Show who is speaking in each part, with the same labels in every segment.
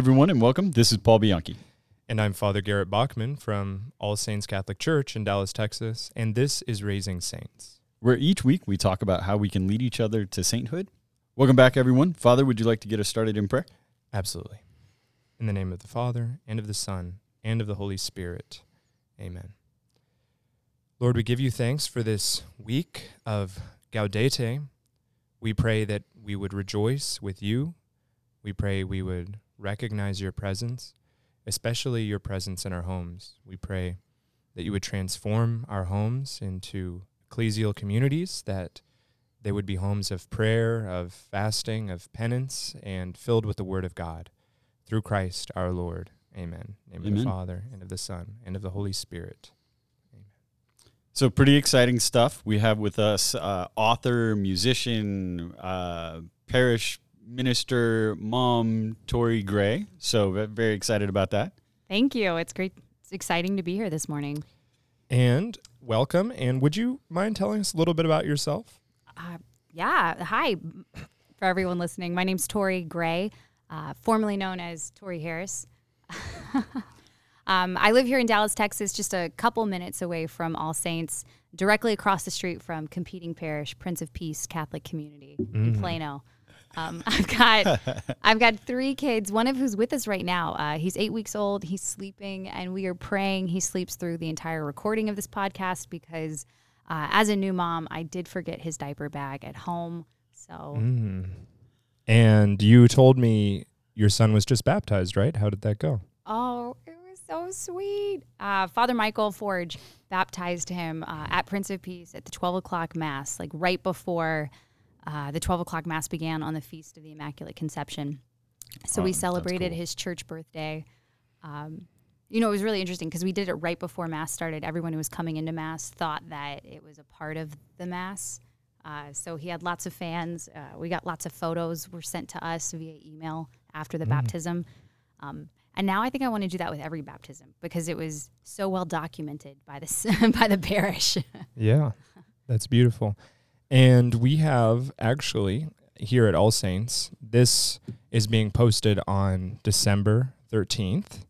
Speaker 1: Everyone, and welcome. This is Paul Bianchi.
Speaker 2: And I'm Father Garrett Bachman from All Saints Catholic Church in Dallas, Texas, and this is Raising Saints.
Speaker 1: Where each week we talk about how we can lead each other to sainthood. Welcome back, everyone. Father, would you like to get us started in prayer?
Speaker 2: Absolutely. In the name of the Father, and of the Son, and of the Holy Spirit. Amen. Lord, we give you thanks for this week of Gaudete. We pray that we would rejoice with you. We pray we would recognize your presence, especially your presence in our homes. We pray that you would transform our homes into ecclesial communities, that they would be homes of prayer, of fasting, of penance, and filled with the Word of God. Through Christ our Lord. Amen. name Amen. of the Father, and of the Son, and of the Holy Spirit. Amen.
Speaker 1: So, pretty exciting stuff. We have with us uh, author, musician, uh, parish minister mom Tori Gray. So very excited about that.
Speaker 3: Thank you. It's great. It's exciting to be here this morning.
Speaker 2: And welcome. And would you mind telling us a little bit about yourself?
Speaker 3: Uh, yeah. Hi, for everyone listening. My name's Tori Gray, uh, formerly known as Tori Harris. um, I live here in Dallas, Texas, just a couple minutes away from All Saints, directly across the street from competing parish, Prince of Peace Catholic Community mm-hmm. in Plano. Um, I've got I've got three kids. One of who's with us right now. Uh, he's eight weeks old. He's sleeping, and we are praying he sleeps through the entire recording of this podcast because, uh, as a new mom, I did forget his diaper bag at home. So, mm.
Speaker 2: and you told me your son was just baptized, right? How did that go?
Speaker 3: Oh, it was so sweet. Uh, Father Michael Forge baptized him uh, at Prince of Peace at the twelve o'clock mass, like right before uh, the 12 o'clock Mass began on the Feast of the Immaculate Conception. So oh, we celebrated cool. his church birthday. Um, you know, it was really interesting because we did it right before Mass started. Everyone who was coming into Mass thought that it was a part of the Mass. Uh, so he had lots of fans. Uh, we got lots of photos were sent to us via email after the mm. baptism. Um, and now I think I want to do that with every baptism because it was so well documented by the by the parish.
Speaker 2: yeah, that's beautiful. And we have actually here at All Saints, this is being posted on December 13th.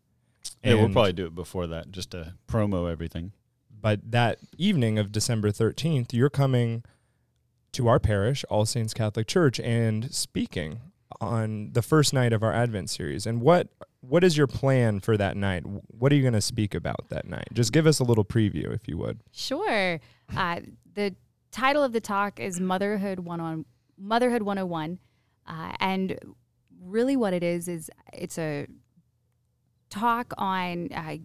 Speaker 1: Yeah, we'll probably do it before that just to promo everything.
Speaker 2: But that evening of December 13th, you're coming to our parish, All Saints Catholic Church, and speaking on the first night of our Advent series. And what what is your plan for that night? What are you going to speak about that night? Just give us a little preview, if you would.
Speaker 3: Sure. Uh, the title of the talk is Motherhood One on Motherhood 101, uh, and really what it is is it's a talk on uh,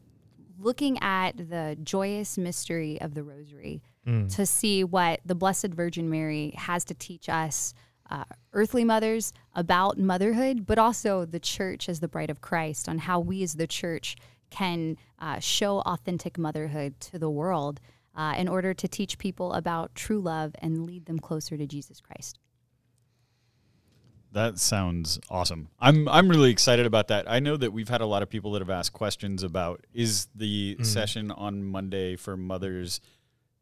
Speaker 3: looking at the joyous mystery of the Rosary mm. to see what the Blessed Virgin Mary has to teach us. Uh, earthly mothers about motherhood, but also the church as the bride of Christ, on how we as the church can uh, show authentic motherhood to the world uh, in order to teach people about true love and lead them closer to Jesus Christ.
Speaker 1: That sounds awesome. I'm I'm really excited about that. I know that we've had a lot of people that have asked questions about is the mm. session on Monday for mothers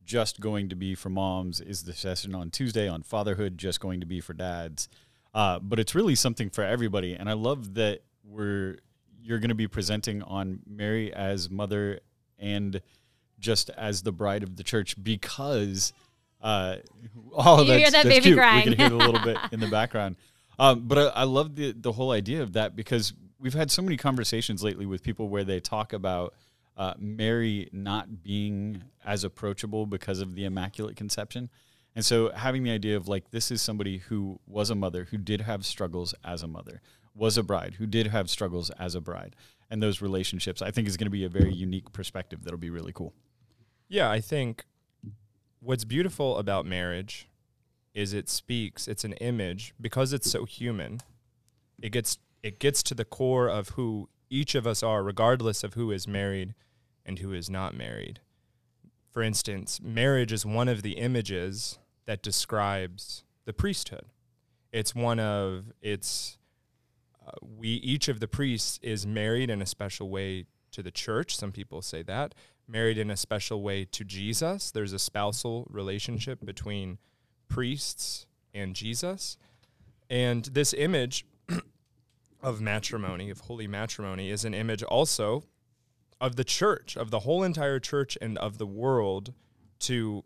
Speaker 1: just going to be for moms? Is the session on Tuesday on fatherhood just going to be for dads? Uh, but it's really something for everybody, and I love that we're you're going to be presenting on Mary as mother and just as the bride of the church because uh, all of
Speaker 3: that,
Speaker 1: that's
Speaker 3: cute.
Speaker 1: Crying. We can hear it a little bit in the background. Um, but I, I, love the the whole idea of that because we've had so many conversations lately with people where they talk about uh, Mary not being as approachable because of the Immaculate Conception. And so having the idea of like this is somebody who was a mother who did have struggles as a mother, was a bride who did have struggles as a bride, and those relationships, I think is going to be a very unique perspective that'll be really cool.
Speaker 2: Yeah, I think what's beautiful about marriage is it speaks, it's an image because it's so human. It gets it gets to the core of who each of us are regardless of who is married and who is not married. For instance, marriage is one of the images that describes the priesthood. It's one of it's we each of the priests is married in a special way to the church. Some people say that married in a special way to Jesus. There's a spousal relationship between priests and Jesus. And this image of matrimony, of holy matrimony, is an image also of the church, of the whole entire church and of the world to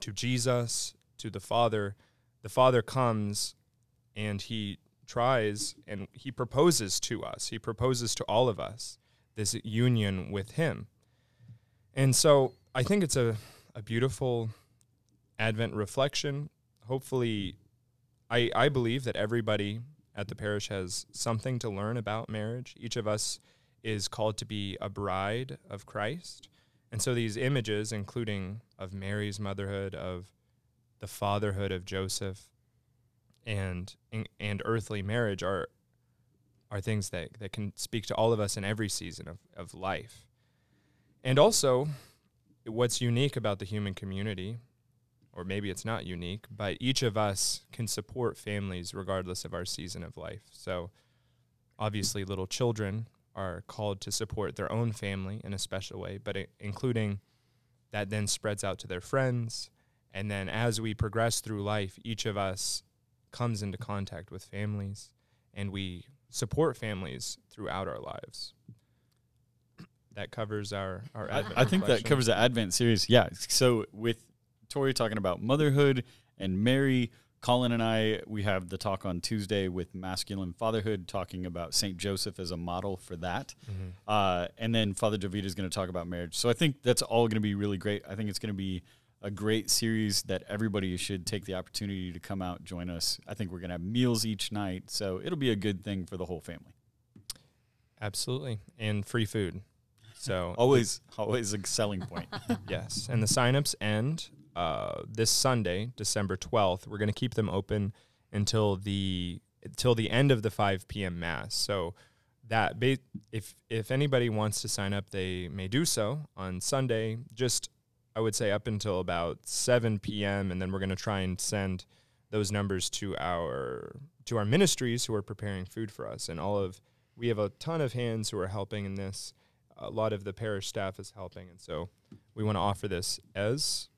Speaker 2: to Jesus, to the Father. The Father comes and he tries and he proposes to us. He proposes to all of us this union with him. And so I think it's a, a beautiful Advent reflection. Hopefully, I, I believe that everybody at the parish has something to learn about marriage. Each of us is called to be a bride of Christ. And so these images, including of Mary's motherhood, of the fatherhood of Joseph, and and earthly marriage are are things that, that can speak to all of us in every season of, of life. And also, what's unique about the human community, or maybe it's not unique, but each of us can support families regardless of our season of life. So, obviously, little children are called to support their own family in a special way, but including that then spreads out to their friends. And then as we progress through life, each of us comes into contact with families and we support families throughout our lives. That covers our, our
Speaker 1: I, I think that covers the Advent series. Yeah. So with Tori talking about motherhood and Mary, Colin and I, we have the talk on Tuesday with masculine fatherhood, talking about St. Joseph as a model for that. Mm-hmm. Uh, and then Father Jovita is going to talk about marriage. So I think that's all going to be really great. I think it's going to be a great series that everybody should take the opportunity to come out join us. I think we're going to have meals each night, so it'll be a good thing for the whole family.
Speaker 2: Absolutely, and free food. So
Speaker 1: always, always a selling point.
Speaker 2: yes, and the signups end uh, this Sunday, December twelfth. We're going to keep them open until the until the end of the five p.m. mass. So that ba- if if anybody wants to sign up, they may do so on Sunday. Just I would say up until about 7 p.m. and then we're going to try and send those numbers to our to our ministries who are preparing food for us and all of we have a ton of hands who are helping in this. A lot of the parish staff is helping and so we want to offer this as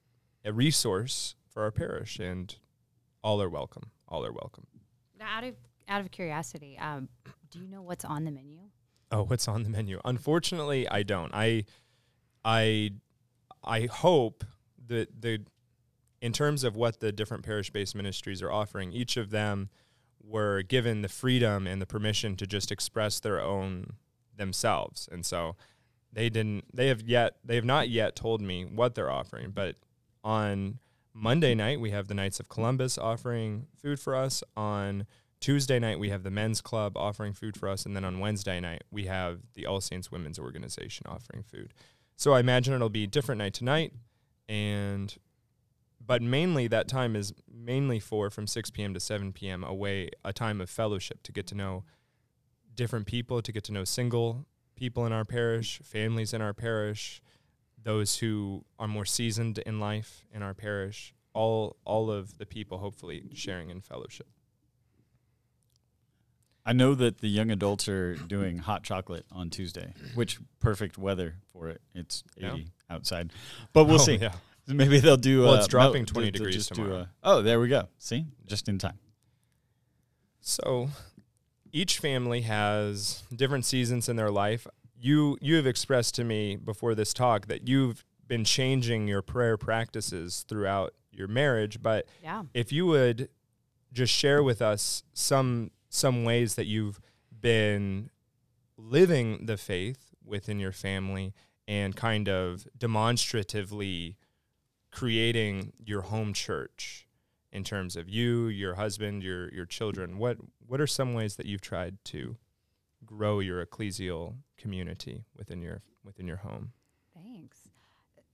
Speaker 2: a resource for our parish and all are welcome. All are welcome.
Speaker 3: Out of out of curiosity, um, do you know what's on the menu?
Speaker 2: Oh, what's on the menu? Unfortunately, I don't. I I I hope that the in terms of what the different parish-based ministries are offering, each of them were given the freedom and the permission to just express their own themselves. And so they didn't they have yet they have not yet told me what they're offering, but on Monday night we have the Knights of Columbus offering food for us. On Tuesday night we have the Men's Club offering food for us, and then on Wednesday night we have the All Saints Women's Organization offering food. So I imagine it'll be different night to night, and but mainly that time is mainly for from 6 p.m. to 7 p.m. away a time of fellowship to get to know different people, to get to know single people in our parish, families in our parish, those who are more seasoned in life in our parish, all all of the people hopefully sharing in fellowship.
Speaker 1: I know that the young adults are doing hot chocolate on Tuesday, which perfect weather for it. It's 80 yeah. outside, but we'll oh, see. Yeah. Maybe they'll do.
Speaker 2: Well, uh, it's dropping 20 degrees tomorrow.
Speaker 1: A, oh, there we go. See, just in time.
Speaker 2: So, each family has different seasons in their life. You you have expressed to me before this talk that you've been changing your prayer practices throughout your marriage, but
Speaker 3: yeah.
Speaker 2: if you would just share with us some some ways that you've been living the faith within your family and kind of demonstratively creating your home church in terms of you, your husband, your your children. What what are some ways that you've tried to grow your ecclesial community within your within your home?
Speaker 3: Thanks.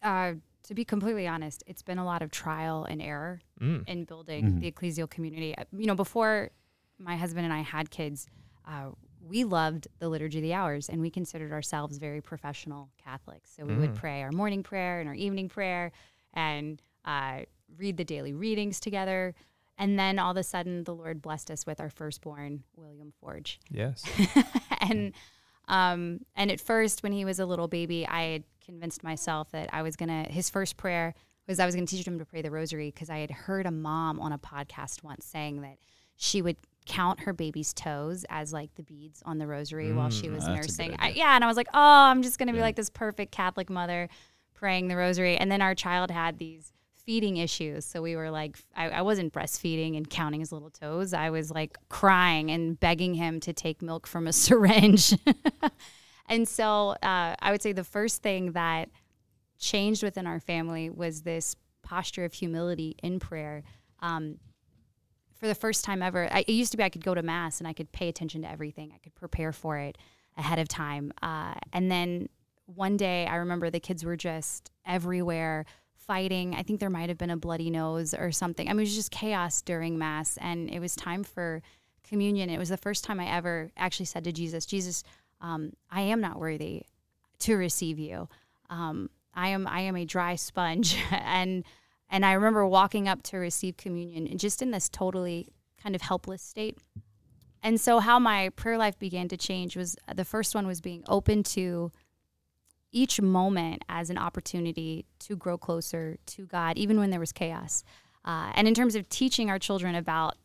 Speaker 3: Uh, to be completely honest, it's been a lot of trial and error mm. in building mm-hmm. the ecclesial community. Uh, you know, before my husband and I had kids, uh, we loved the Liturgy of the Hours and we considered ourselves very professional Catholics. So we mm. would pray our morning prayer and our evening prayer and uh, read the daily readings together. And then all of a sudden, the Lord blessed us with our firstborn, William Forge.
Speaker 2: Yes.
Speaker 3: and um, and at first, when he was a little baby, I had convinced myself that I was gonna. His first prayer was I was gonna teach him to pray the Rosary because I had heard a mom on a podcast once saying that she would count her baby's toes as like the beads on the rosary while she was
Speaker 1: Mm, good
Speaker 3: nursing. I, yeah, and I was like, oh, I'm just gonna be like this perfect Catholic mother praying the rosary. And then our child had these feeding issues, so we were like, I, I wasn't breastfeeding and counting his little toes. I was like crying and begging him to take milk from a syringe. and so uh, I would say the first thing that changed within our family was this posture of humility in prayer. Um, for the first time ever, I, it used to be I could go to mass and I could pay attention to everything. I could prepare for it ahead of time. Uh, and then one day, I remember the kids were just everywhere fighting. I think there might have been a bloody nose or something. I mean, it was just chaos during mass, and it was time for communion. It was the first time I ever actually said to Jesus, "Jesus, um, I am not worthy to receive you. Um, I am I am a dry sponge." and and I remember walking up to receive communion, and just in this totally kind of helpless state. And so, how my prayer life began to change was the first one was being open to each moment as an opportunity to grow closer to God, even when there was chaos. Uh, and in terms of teaching our children about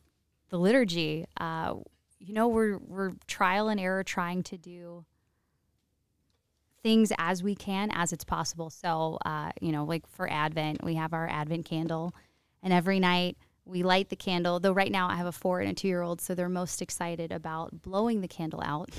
Speaker 3: the liturgy, uh, you know, we're we're trial and error trying to do things as we can, as it's possible. So, uh, you know, like for Advent, we have our Advent candle, and every night we light the candle. Though right now I have a four and a two year old, so they're most excited about blowing the candle out.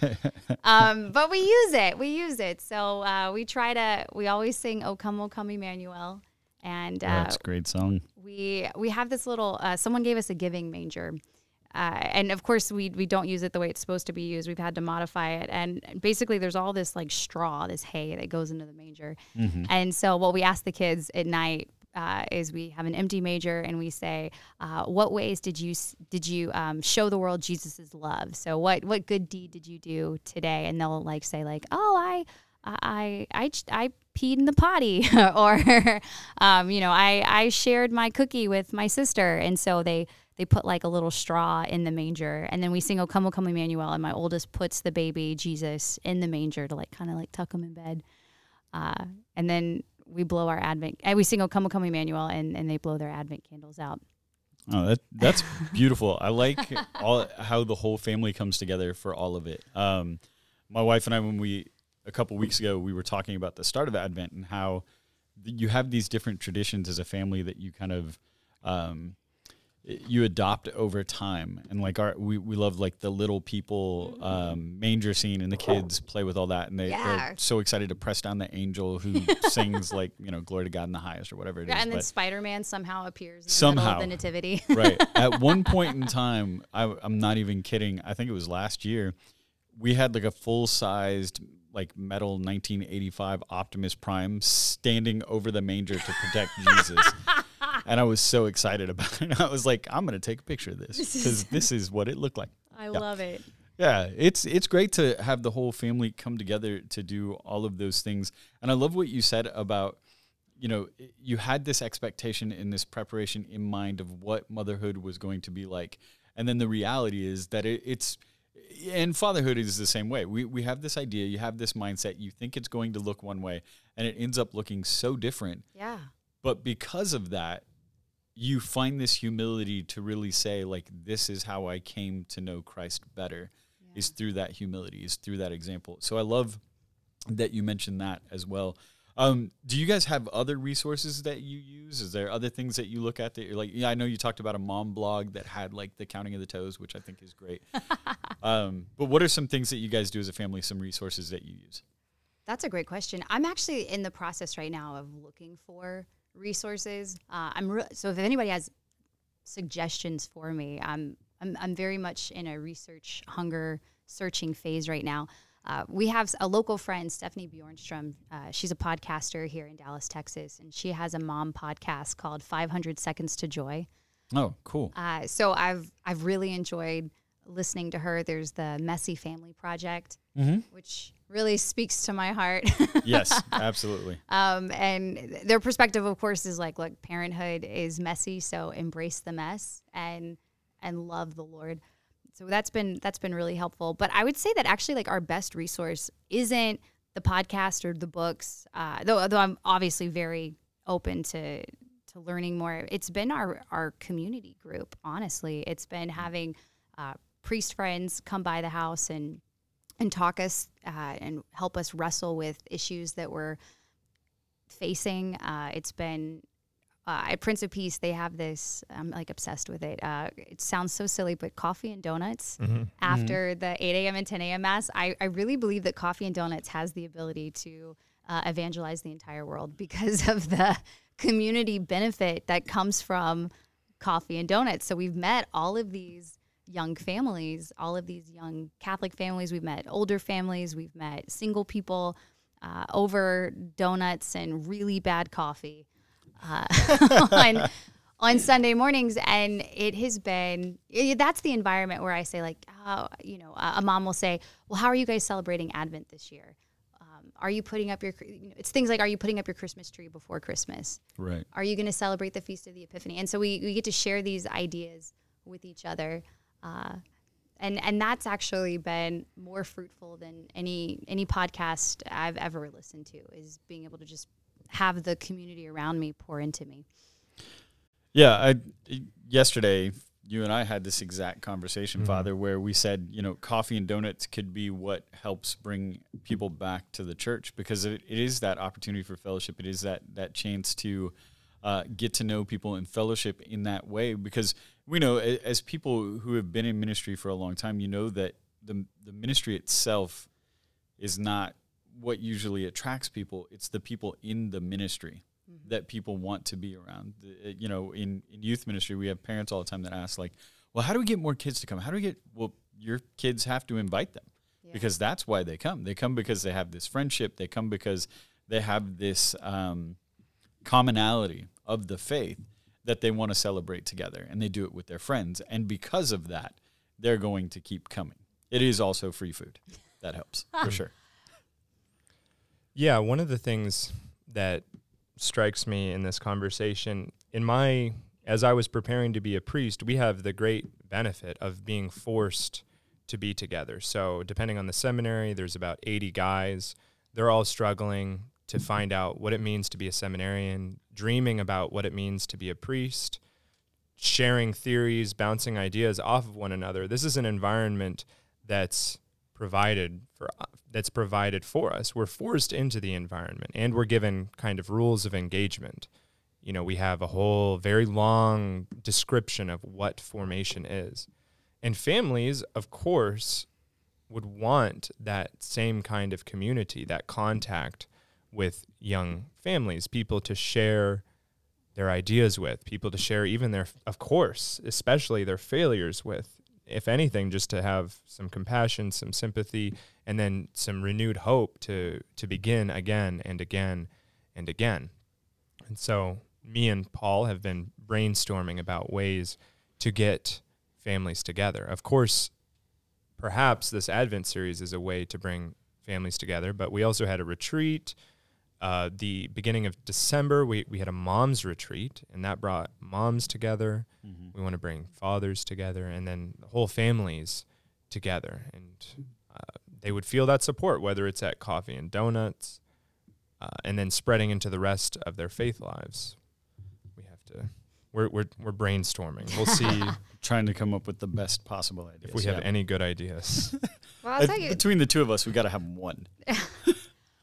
Speaker 3: um, but we use it. We use it. So uh, we try to. We always sing "O Come, O Come, Emmanuel," and uh,
Speaker 1: That's a great song.
Speaker 3: we we have this little. Uh, someone gave us a giving manger. Uh, and of course, we we don't use it the way it's supposed to be used. We've had to modify it, and basically, there's all this like straw, this hay that goes into the manger. And so, what we ask the kids at night uh, is we have an empty manger, and we say, uh, "What ways did you did you um, show the world Jesus' love? So, what what good deed did you do today?" And they'll like say like, "Oh, I." I I I peed in the potty, or um, you know, I I shared my cookie with my sister, and so they they put like a little straw in the manger, and then we sing "O Come, O Come, Emmanuel," and my oldest puts the baby Jesus in the manger to like kind of like tuck him in bed, uh, and then we blow our Advent, and we sing "O Come, O Come, Emmanuel," and and they blow their Advent candles out.
Speaker 1: Oh, that that's beautiful. I like all how the whole family comes together for all of it. Um, my wife and I, when we a couple weeks ago, we were talking about the start of Advent and how you have these different traditions as a family that you kind of um, you adopt over time and like our we, we love like the little people um, manger scene and the kids play with all that and they,
Speaker 3: Yeah.
Speaker 1: they're so excited to press down the angel who sings like you know glory to god in the highest or whatever it is.
Speaker 3: Yeah, and then
Speaker 1: But-
Speaker 3: Spider Man somehow appears in the
Speaker 1: Somehow.
Speaker 3: the nativity.
Speaker 1: right. At one point in time, I, I'm not even kidding. I think it was last year. We had like a full sized like metal 1985 Optimus Prime standing over the manger to protect Jesus. And I was so excited about it. I was like, I'm going to take a picture of this because this is what it looked like.
Speaker 3: I love it.
Speaker 1: Yeah, it's it's great to have the whole family come together to do all of those things. And I love what you said about you know, you had this expectation and this preparation in mind of what motherhood was going to be like. And then the reality is that it, it's and fatherhood is the same way. We we have this idea, you have this mindset, you think it's going to look one way and it ends up looking so different.
Speaker 3: Yeah.
Speaker 1: But because of that, you find this humility to really say, like, this is how I came to know Christ better, is through that humility, is through that example. So I love that you mentioned that as well. Um, do you guys have other resources that you use? Is there other things that you look at that you're like, yeah, I know you talked about a mom blog that had like the counting of the toes, which I think is great. um, but what are some things that you guys do as a family, some resources that you use?
Speaker 3: That's a great question. I'm actually in the process right now of looking for resources. Uh, I'm re- so if anybody has suggestions for me, I'm I'm, I'm very much in a research hunger searching phase right now. Uh, we have a local friend, Stephanie Bjornstrom. Uh, she's a podcaster here in Dallas, Texas, and she has a mom podcast called 500 Seconds to Joy.
Speaker 1: Oh, cool.
Speaker 3: Uh, so I've I've really enjoyed listening to her. There's the Messy Family Project, which really speaks to my heart.
Speaker 1: yes, absolutely.
Speaker 3: um, and their perspective, of course, is like, look, parenthood is messy, so embrace the mess and and love the Lord. So that's been that's been really helpful. But I would say that actually, like our best resource isn't the podcast or the books, uh, though. Though I'm obviously very open to to learning more. It's been our our community group. Honestly, it's been having uh, priest friends come by the house and and talk us uh, and help us wrestle with issues that we're facing. Uh, it's been uh, at Prince of Peace. They have this. I'm like obsessed with it. Uh, it sounds so silly, but coffee and donuts
Speaker 2: Mm-hmm.
Speaker 3: after the 8 a.m. and 10 a.m. mass. I, I really believe that coffee and donuts has the ability to uh, evangelize the entire world because of the community benefit that comes from coffee and donuts. So we've met all of these young families, all of these young Catholic families. We've met older families. We've met single people uh, over donuts and really bad coffee uh, on on Sunday mornings, and it has been i that's the environment where I say like, oh, you know, a a mom will say, well, how are you guys celebrating Advent this year? Um, are you putting up your? You know, it's things like, are you putting up your Christmas tree before Christmas?
Speaker 1: Right.
Speaker 3: Are you going to celebrate the Feast of the Epiphany? And so we, we get to share these ideas with each other. Uh, and, and that's actually been more fruitful than any any podcast I've ever listened to is being able to just have the community around me pour into me.
Speaker 1: Yeah, I yesterday you and I had this exact conversation,
Speaker 2: Mhm.
Speaker 1: Father, where we said, you know, coffee and donuts could be what helps bring people back to the church because it, it is that opportunity for fellowship. It is that that chance to uh, get to know people and fellowship in that way. Because we know, as people who have been in ministry for a long time, you know that the the ministry itself is not what usually attracts people. It's the people in the ministry that people want to be around. The- You know, in, in youth ministry, we have parents all the time that ask, like, well, how do we get more kids to come? How do we get, well, your kids have to invite them
Speaker 3: Yeah.
Speaker 1: because that's why they come. They come because they have this friendship. They come because they have this um, commonality of the faith that they want to celebrate together and they do it with their friends. And because of that, they're going to keep coming. It is also free food. That helps for sure.
Speaker 2: Yeah, one of the things that strikes me in this conversation, in my as I was preparing to be a priest, we have the great benefit of being forced to be together. So, depending on the seminary, there's about 80 guys. They're all struggling to find out what it means to be a seminarian, dreaming about what it means to be a priest, sharing theories, bouncing ideas off of one another. This is an environment that's provided for uh, that's provided for us. We're forced into the environment and we're given kind of rules of engagement. You know, we have a whole very long description of what formation is. And families, of course, would want that same kind of community, that contact with young families, people to share their ideas with, people to share even their, of course, especially their failures with. If anything, just to have some compassion, some sympathy, and then some renewed hope to to begin again and again and again. And so, me and Paul have been brainstorming about ways to get families together. Of course, perhaps this Advent series is a way to bring families together, but we also had a retreat. Uh, the beginning of December, we, we had a mom's retreat, and that brought moms together. We want to bring fathers together, and then the whole families together. And uh, they would feel that support, whether it's at coffee and donuts, uh, and then spreading into the rest of their faith lives. We have to. We're, we're, we're brainstorming. We'll see
Speaker 1: Trying to come up with the best possible ideas.
Speaker 2: if we have
Speaker 1: yeah.
Speaker 2: any good ideas.
Speaker 3: Well, I'll tell you,
Speaker 1: Between the two of us, we got to have one.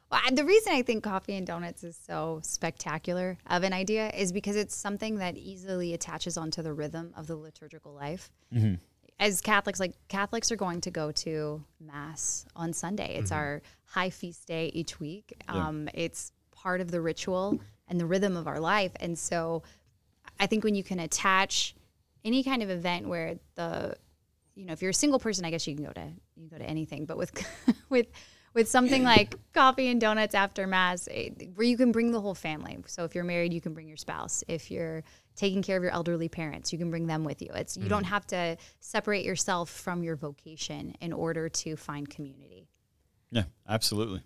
Speaker 3: Well, the reason I think coffee and donuts is so spectacular of an idea is because it's something that easily attaches onto the rhythm of the liturgical life. As Catholics, like Catholics are going to go to mass on Sunday. It's our high feast day each week.
Speaker 1: Yeah.
Speaker 3: Um, it's part of the ritual and the rhythm of our life. And so I think when you can attach any kind of event where the you know if you're a single person i guess you can go to you can go to anything but with with with something like coffee and donuts after mass eh, where you can bring the whole family. So if you're married you can bring your spouse. If you're taking care of your elderly parents you can bring them with you. It's you don't have to separate yourself from your vocation in order to find community.
Speaker 1: Yeah, absolutely.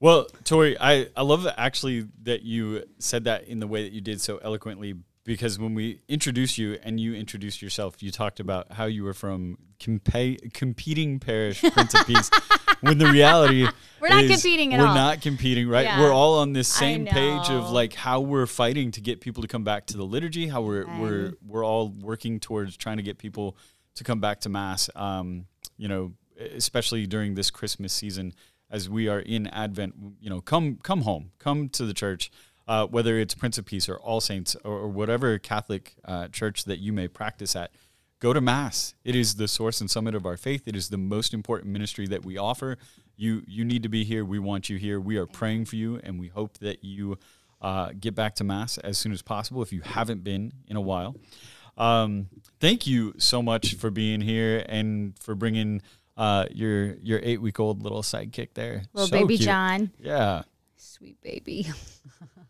Speaker 1: Well, Tori, I, I love that actually that you said that in the way that you did so eloquently because when we introduced you and you introduced yourself, you talked about how you were from compa- competing parish Prince of Peace. when the reality
Speaker 3: We're not competing at all.
Speaker 1: we're
Speaker 3: all.
Speaker 1: not competing, right?
Speaker 3: Yeah.
Speaker 1: We're all on this same page of like how we're fighting to get people to come back to the liturgy, how we're we're we're all working towards trying to get people to come back to mass. Um, you know, especially during this Christmas season as we are in Advent, you know, come come home, come to the church. Uh, whether it's Prince of Peace or All Saints or, or whatever Catholic uh, church that you may practice at, go to mass. It is the source and summit of our faith. It is the most important ministry that we offer. You you need to be here. We want you here. We are praying for you and we hope that you uh, get back to mass as soon as possible if you haven't been in a while. Um, thank you so much for being here and for bringing uh, your your eight week old little sidekick there.
Speaker 3: Little
Speaker 1: So
Speaker 3: baby
Speaker 1: cute.
Speaker 3: John,
Speaker 1: yeah.
Speaker 3: Sweet baby.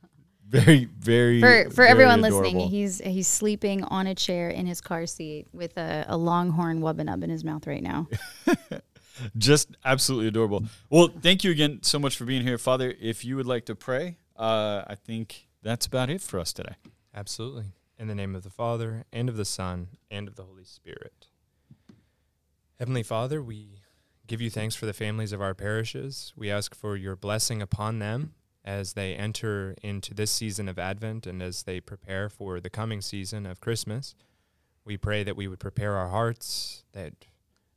Speaker 1: very very
Speaker 3: For for
Speaker 1: very
Speaker 3: everyone listening, he's he's sleeping on a chair in his car seat with a, a longhorn WubbaNub in his mouth right now.
Speaker 1: just absolutely adorable. Well, thank you again so much for being here, Father. If you would like to pray, uh, I think that's about it for us today.
Speaker 2: Absolutely. In the name of the Father, and of the Son, and of the Holy Spirit. Heavenly Father, we give you thanks for the families of our parishes. We ask for your blessing upon them as they enter into this season of Advent and as they prepare for the coming season of Christmas. We pray that we would prepare our hearts, that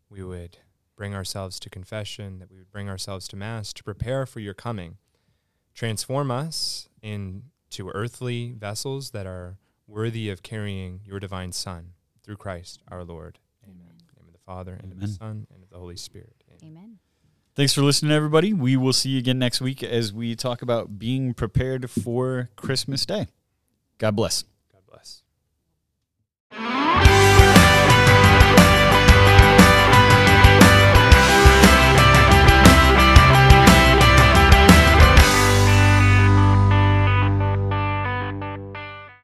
Speaker 2: we would bring ourselves to confession, that we would bring ourselves to Mass to prepare for your coming. Transform us into earthly vessels that are worthy of carrying your divine Son through Christ our Lord. Amen. In the name of the Father, and of the Son, and of the Holy Spirit. Amen.
Speaker 3: Amen.
Speaker 1: Thanks for listening, everybody. We will see you again next week as we talk about being prepared for Christmas Day. God bless.
Speaker 2: God bless.